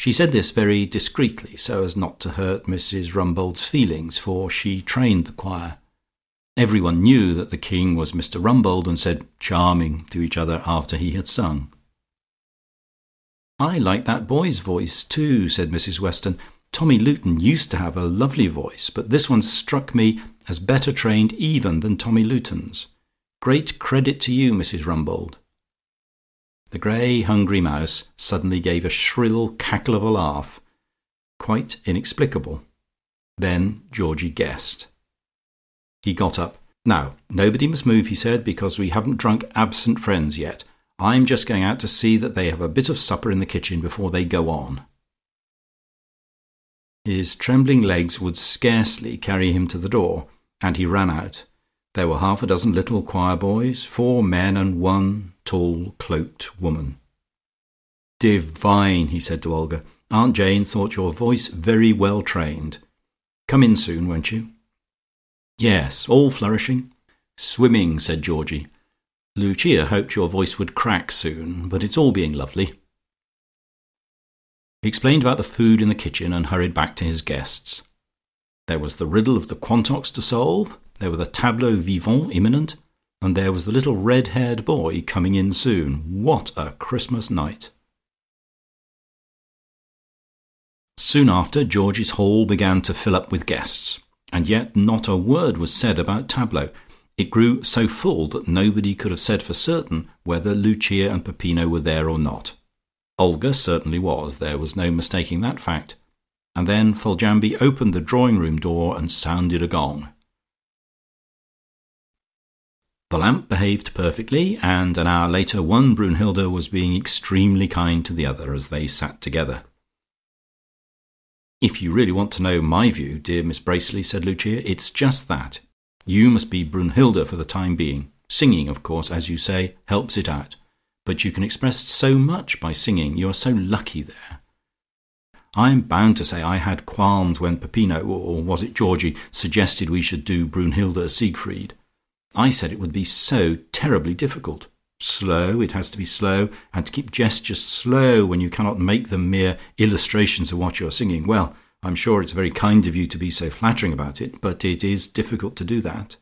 She said this very discreetly, so as not to hurt Mrs Rumbold's feelings, for she trained the choir. Everyone knew that the king was Mr Rumbold, and said "charming" to each other after he had sung. "I like that boy's voice, too," said Mrs Weston. "Tommy Luton used to have a lovely voice, but this one struck me as better trained even than Tommy Luton's. Great credit to you, Mrs Rumbold." The grey hungry mouse suddenly gave a shrill cackle of a laugh, quite inexplicable. Then Georgie guessed. He got up. "Now nobody must move," he said, "because we haven't drunk absent friends yet. I'm just going out to see that they have a bit of supper in the kitchen before they go on." His trembling legs would scarcely carry him to the door, and he ran out. There were half a dozen little choir boys, four men and one tall cloaked woman. "Divine!" he said to Olga. "Aunt Jane thought your voice very well trained. Come in soon, won't you?" "Yes, all flourishing." "Swimming," said Georgie. "Lucia hoped your voice would crack soon, but it's all being lovely." He explained about the food in the kitchen, and hurried back to his guests. There was the riddle of the Quantocks to solve, there were the tableaux vivants imminent, and there was the little red haired boy coming in soon. What a Christmas night! Soon after Georgie's hall began to fill up with guests, and yet not a word was said about tableaux. It grew so full that nobody could have said for certain whether Lucia and Peppino were there or not. Olga certainly was, there was no mistaking that fact, and then Foljambe opened the drawing room door and sounded a gong. The lamp behaved perfectly, and an hour later one Brunnhilde was being extremely kind to the other as they sat together. "If you really want to know my view, dear Miss Bracely," said Lucia, "it's just that. You must be Brunnhilde for the time being. Singing, of course, as you say, helps it out, but you can express so much by singing, you are so lucky there. I'm bound to say I had qualms when Peppino, or was it Georgie, suggested we should do Brunnhilde Siegfried. I said it would be so terribly difficult. Slow, it has to be slow, and to keep gestures slow when you cannot make them mere illustrations of what you are singing, well, I'm sure it's very kind of you to be so flattering about it, but it is difficult to do that.